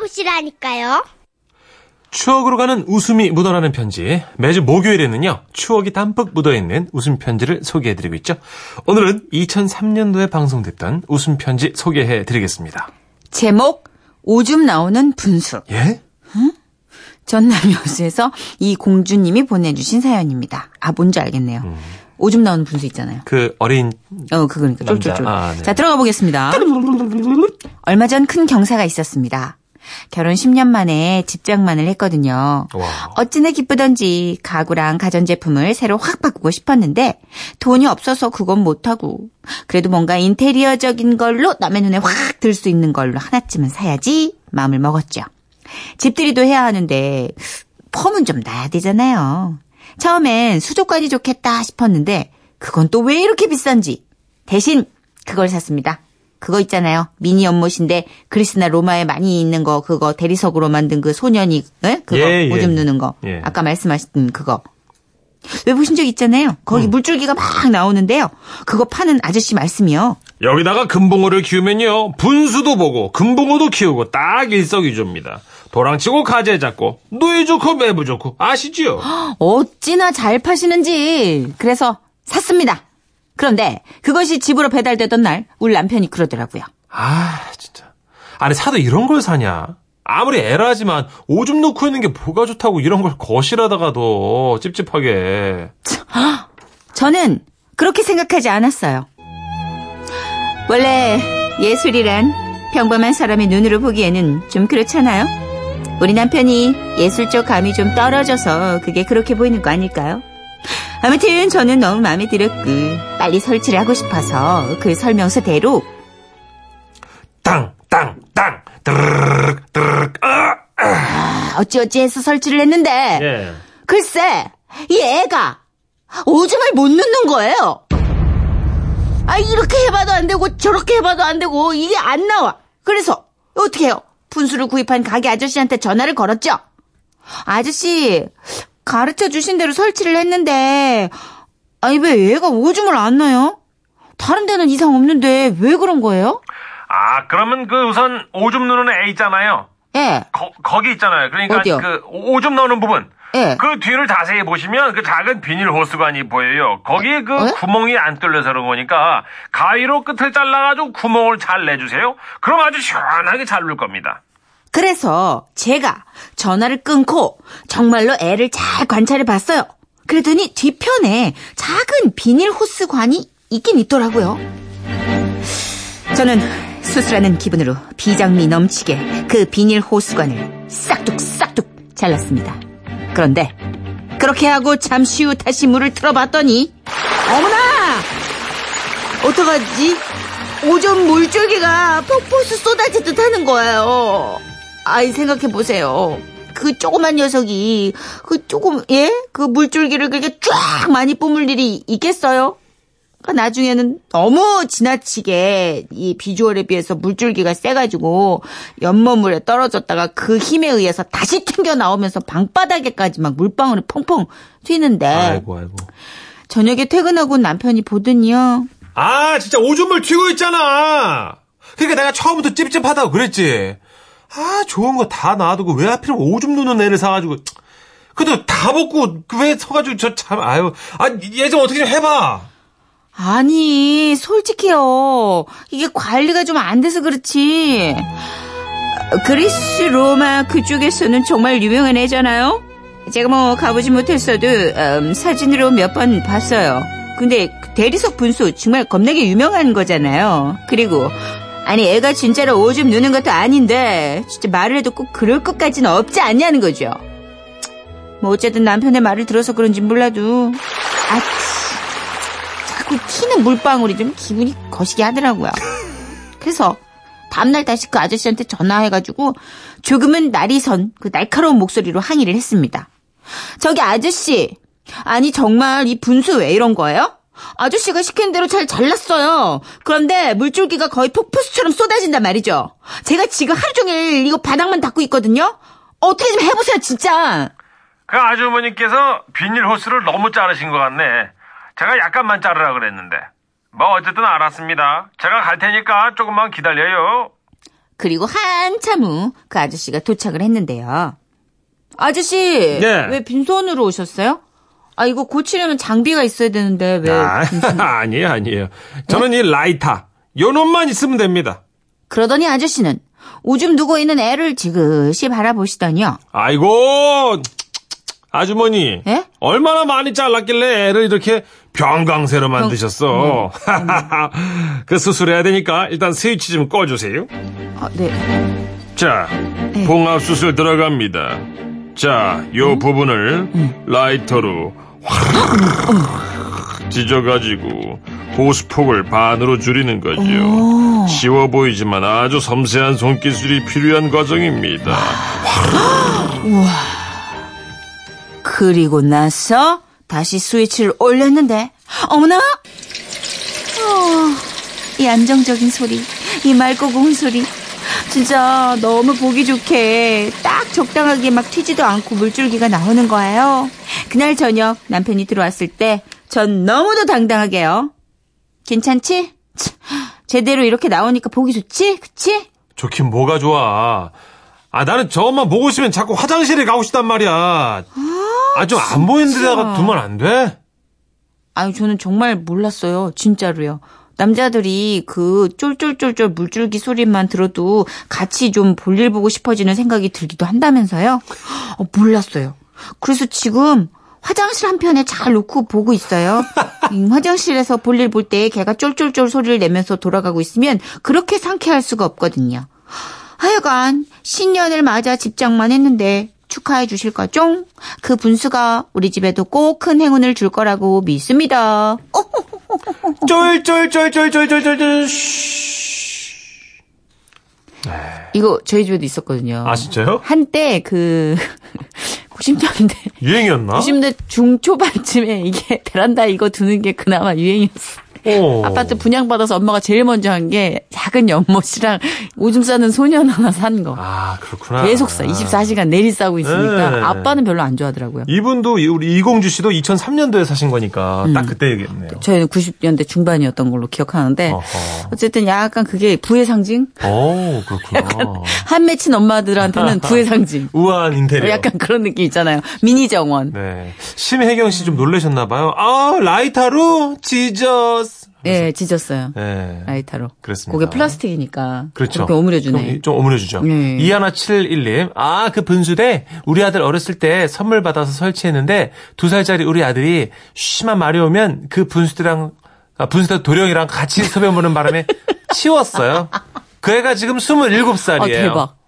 만나보시라니까요. 추억으로 가는 웃음이 묻어나는 편지. 매주 목요일에는요, 추억이 담뿍 묻어있는 웃음 편지를 소개해드리고 있죠. 오늘은 2003년도에 방송됐던 웃음 편지 소개해드리겠습니다. 제목 오줌 나오는 분수. 예? 전남 여수에서 이 공주님이 보내주신 사연입니다. 아 뭔지 알겠네요. 음. 오줌 나오는 분수 있잖아요. 그 어린 어 그거니까 남자. 쫄쫄쫄. 아, 네. 자 들어가 보겠습니다. 얼마 전 큰 경사가 있었습니다. 결혼 10년 만에 집장만을 했거든요. 와. 어찌나 기쁘던지 가구랑 가전제품을 새로 확 바꾸고 싶었는데 돈이 없어서 그건 못하고 그래도 뭔가 인테리어적인 걸로 남의 눈에 확 들 수 있는 걸로 하나쯤은 사야지 마음을 먹었죠. 집들이도 해야 하는데 펌은 좀 놔야 되잖아요. 처음엔 수족관이 좋겠다 싶었는데 그건 또 왜 이렇게 비싼지 대신 그걸 샀습니다. 그거 있잖아요. 미니 연못인데 그리스나 로마에 많이 있는 거 그거 대리석으로 만든 그 소년이 에? 그거 예, 예. 오줌 누는 거. 예. 아까 말씀하셨던 그거. 왜 보신 적 있잖아요. 거기 음. 물줄기가 막 나오는데요. 그거 파는 아저씨 말씀이요. 여기다가 금붕어를 키우면요, 분수도 보고, 금붕어도 키우고, 딱 일석이조입니다. 도랑치고 가재 잡고, 노예 좋고 매부 좋고, 아시지요? 어찌나 잘 파시는지. 그래서 샀습니다. 그런데 그것이 집으로 배달되던 날 우리 남편이 그러더라고요. 아, 진짜. 아니, 사도 이런 걸 사냐? 아무리 애라지만 오줌 넣고 있는 게 뭐가 좋다고 이런 걸 거실하다가도 찝찝하게. 저는 그렇게 생각하지 않았어요. 원래 예술이란 평범한 사람의 눈으로 보기에는 좀 그렇잖아요. 우리 남편이 예술적 감이 좀 떨어져서 그게 그렇게 보이는 거 아닐까요? 아무튼 저는 너무 마음에 들었고 빨리 설치를 하고 싶어서 그 설명서대로 땅, 땅, 땅, 드르륵, 드르륵, 아! 아, 어찌어찌 해서 설치를 했는데 예. 글쎄 이 애가 오줌을 못 넣는 거예요. 아 이렇게 해봐도 안 되고 저렇게 해봐도 안 되고 이게 안 나와. 그래서 어떻게 해요? 분수를 구입한 가게 아저씨한테 전화를 걸었죠. 아저씨 가르쳐 주신 대로 설치를 했는데 아니 왜 얘가 오줌을 안 넣어요? 다른 데는 이상 없는데 왜 그런 거예요? 아, 그러면 그 우선 오줌 누는 애 있잖아요. 예, 거, 거기 있잖아요. 그러니까 어디요? 그 오- 오줌 넣는 부분. 예. 그 뒤를 자세히 보시면 그 작은 비닐 호스관이 보여요. 거기에 그 어? 구멍이 안 뚫려서 그런 거니까 가위로 끝을 잘라가지고 구멍을 잘 내주세요. 그럼 아주 시원하게 잘 눌 겁니다. 그래서 제가 전화를 끊고 정말로 애를 잘 관찰해 봤어요. 그랬더니 뒤편에 작은 비닐 호스관이 있긴 있더라고요. 저는 수술하는 기분으로 비장미 넘치게 그 비닐 호스관을 싹둑싹둑 잘랐습니다. 그런데 그렇게 하고 잠시 후 다시 물을 틀어봤더니 어머나! 어떡하지? 오줌 물줄기가 폭포수 쏟아지듯 하는 거예요. 아이, 생각해 보세요. 그 조그만 녀석이, 그 조금, 예? 그 물줄기를 그렇게 쫙 많이 뿜을 일이 있겠어요? 그러니까 나중에는 너무 지나치게 이 비주얼에 비해서 물줄기가 세가지고 연못물에 떨어졌다가 그 힘에 의해서 다시 튕겨 나오면서 방바닥에까지 막 물방울이 펑펑 튀는데 아이고, 아이고. 저녁에 퇴근하고 남편이 보더니요. 아, 진짜 오줌을 튀고 있잖아! 그러니까 내가 처음부터 찝찝하다고 그랬지. 아, 좋은 거 다 놔두고 왜 하필 오줌 누는 애를 사가지고. 그래도 다 먹고 왜 서가지고 저 참, 아유. 아, 얘좀 어떻게 좀 해봐! 아니, 솔직해요. 이게 관리가 좀 안 돼서 그렇지. 그리스 로마 그쪽에서는 정말 유명한 애잖아요. 제가 뭐 가보지 못했어도 음, 사진으로 몇 번 봤어요. 근데 그 대리석 분수 정말 겁나게 유명한 거잖아요. 그리고 아니 애가 진짜로 오줌 누는 것도 아닌데 진짜 말을 해도 꼭 그럴 것까지는 없지 않냐는 거죠. 뭐 어쨌든 남편의 말을 들어서 그런지 몰라도 아 자꾸 튀는 물방울이 좀 기분이 거시기 하더라고요. 그래서 다음날 다시 그 아저씨한테 전화해가지고 조금은 날이 선 그 날카로운 목소리로 항의를 했습니다. 저기 아저씨, 아니 정말 이 분수 왜 이런 거예요? 아저씨가 시킨 대로 잘 잘랐어요. 그런데 물줄기가 거의 폭포수처럼 쏟아진단 말이죠. 제가 지금 하루 종일 이거 바닥만 닦고 있거든요. 어떻게 좀 해보세요, 진짜. 그 아주머니께서 비닐 호스를 너무 자르신 것 같네. 제가 약간만 자르라 그랬는데. 뭐 어쨌든 알았습니다. 제가 갈 테니까 조금만 기다려요. 그리고 한참 후 그 아저씨가 도착을 했는데요. 아저씨, 네. 왜 빈손으로 오셨어요? 아, 이거 고치려면 장비가 있어야 되는데 왜 아, 아니에요, 아니에요. 저는 이 라이터, 요 놈만 있으면 됩니다. 그러더니 아저씨는 오줌 누고 있는 애를 지그시 바라보시더니요. 아이고, 아주머니. 예? 얼마나 많이 잘랐길래 애를 이렇게 병강세로 만드셨어. 그 수술해야 되니까 일단 스위치 좀 꺼주세요. 아, 네. 자, 네. 봉합 수술 들어갑니다. 자, 요 부분을 라이터로 확 찢어가지고 호스폭을 반으로 줄이는 거죠. 쉬워 보이지만 아주 섬세한 손기술이 필요한 과정입니다. 그리고 나서 다시 스위치를 올렸는데 어머나! 어, 이 안정적인 소리, 이 맑고 고운 소리 진짜 너무 보기 좋게 딱 적당하게 막 튀지도 않고 물줄기가 나오는 거예요. 그날 저녁 남편이 들어왔을 때 전 너무도 당당하게요. 괜찮지? 치, 제대로 이렇게 나오니까 보기 좋지? 그치? 좋긴 뭐가 좋아. 아, 나는 저것만 보고 있으면 자꾸 화장실에 가고 싶단 말이야. 아, 좀 안 보이는 데다가 두면 안 돼? 아니, 저는 정말 몰랐어요. 진짜로요. 남자들이 그 쫄쫄쫄쫄 물줄기 소리만 들어도 같이 좀 볼일 보고 싶어지는 생각이 들기도 한다면서요? 어, 몰랐어요. 그래서 지금 화장실 한편에 잘 놓고 보고 있어요. 음, 화장실에서 볼일 볼 때 걔가 쫄쫄쫄 소리를 내면서 돌아가고 있으면 그렇게 상쾌할 수가 없거든요. 하여간 신년을 맞아 집장만 했는데 축하해 주실 거죠? 그 분수가 우리 집에도 꼭 큰 행운을 줄 거라고 믿습니다. 어? 쫄쫄쫄쫄쫄쫄쫄쫄. 이거 저희 집에도 있었거든요. 아, 진짜요? 한때 그 90년대 유행이었나? 90년대 중초반쯤에 이게 베란다 이거 두는 게 그나마 유행이었어. 어. 아파트 분양받아서 엄마가 제일 먼저 한 게 작은 연못이랑 오줌 싸는 소년 하나 산 거. 아, 그렇구나. 계속 싸. 24시간 내리 싸고 있으니까 네. 아빠는 별로 안 좋아하더라고요. 이분도 이- 우리 이공주 씨도 2003년도에 사신 거니까 음. 딱 그때 얘기했네요. 저희는 90년대 중반이었던 걸로 기억하는데 어허. 어쨌든 약간 그게 부의 상징? 오, 그렇구나. 한 맺힌 엄마들한테는 부의 상징. 우아한 인테리어. 약간 그런 느낌 있잖아요. 미니 정원. 네. 심혜경 씨 좀 놀라셨나 봐요. 아, 라이터로? 지저 스. 네, 지졌어요. 네. 라이터로. 그렇습니다. 그게 플라스틱이니까. 그렇죠. 그렇게 오므려주네. 좀 오므려주죠. 네. 이하나 71님. 아, 그 분수대 우리 아들 어렸을 때 선물 받아서 설치했는데 두 살짜리 우리 아들이 쉬만 말이 오면 그 분수대랑 아, 분수대 도령이랑 같이 섭외 보는 바람에 치웠어요. 그 애가 지금 27살이에요. 아, 대박.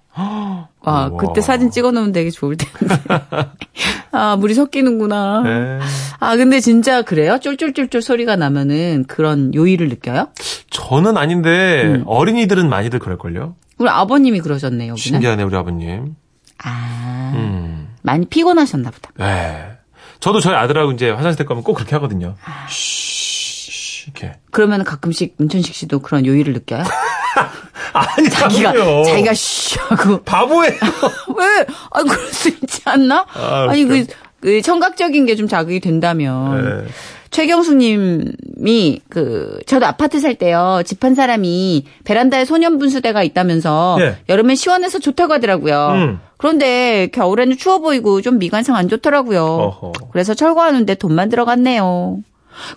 아, 우와. 그때 사진 찍어 놓으면 되게 좋을 텐데. 아, 물이 섞이는구나. 네. 아, 근데 진짜 그래요? 쫄쫄쫄쫄 소리가 나면은 그런 요일을 느껴요? 저는 아닌데 음. 어린이들은 많이들 그럴걸요. 우리 아버님이 그러셨네, 여기는. 신기하네 우리 아버님. 아, 음. 많이 피곤하셨나 보다. 네. 저도 저희 아들하고 이제 화장실 가면 꼭 그렇게 하거든요. 아. 쉬, 이렇게. 그러면 가끔씩 문천식 씨도 그런 요일을 느껴요? 아니, 자기가, 아니에요. 자기가 쉬 하고. 바보예요. 왜? 아, 그럴 수 있지 않나? 아, 니 웃겨. 그, 그 청각적인 게 좀 자극이 된다면. 네. 최경수님이 그 저도 아파트 살 때요 집 한 사람이 베란다에 소년 분수대가 있다면서 네. 여름엔 시원해서 좋다고 하더라고요. 음. 그런데 겨울에는 추워 보이고 좀 미관상 안 좋더라고요. 어허. 그래서 철거하는데 돈만 들어갔네요.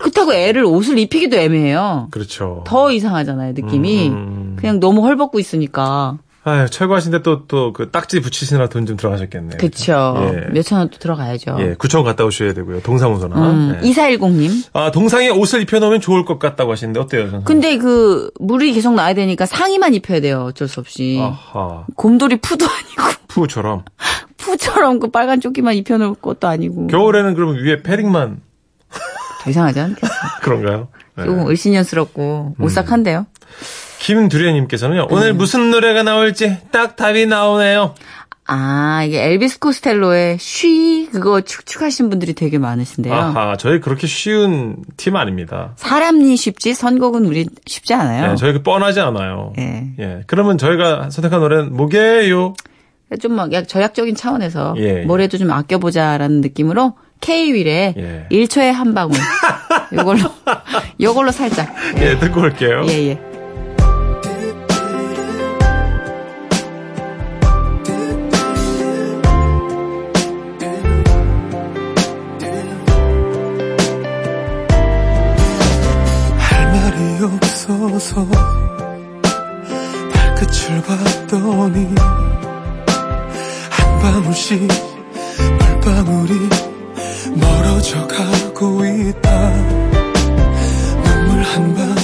그렇다고 애를 옷을 입히기도 애매해요. 그렇죠. 더 이상하잖아요 느낌이. 음. 그냥 너무 헐벗고 있으니까. 아유, 철거하신데 또, 또, 그 딱지 붙이시느라 돈 좀 들어가셨겠네요. 그쵸. 예. 몇천 원 또 들어가야죠. 예, 구청 갔다 오셔야 되고요. 동사무소나. 음, 예. 2410님. 아, 동상에 옷을 입혀놓으면 좋을 것 같다고 하시는데, 어때요, 선생님? 근데 그 물이 계속 나야 되니까 상의만 입혀야 돼요. 어쩔 수 없이. 아하. 곰돌이 푸도 아니고 푸처럼. 푸처럼 그 빨간 조끼만 입혀놓을 것도 아니고. 겨울에는 그러면 위에 패딩만 더 이상하지 않겠어? 그런가요? 네. 조금 을씨년스럽고 오싹한데요. 김두래님께서는요, 오늘 음. 무슨 노래가 나올지 딱 답이 나오네요. 아 이게 엘비스 코스텔로의 쉬 그거 축축하신 분들이 되게 많으신데요. 아하, 저희 그렇게 쉬운 팀 아닙니다. 사람이 쉽지 선곡은 우리 쉽지 않아요. 예, 저희 그 뻔하지 않아요. 예. 예. 그러면 저희가 선택한 노래는 뭐게요? 좀막 전략적인 차원에서 예, 예. 뭐래도 좀 아껴보자라는 느낌으로 K윌의 예. 1초에 한 방울. 요걸로, 요걸로 살짝. 예. 듣고 올게요. 예, 예. 달끝을 봤더니 한 방울씩 물방울이 멀어져 가고 있다 눈물 한 방.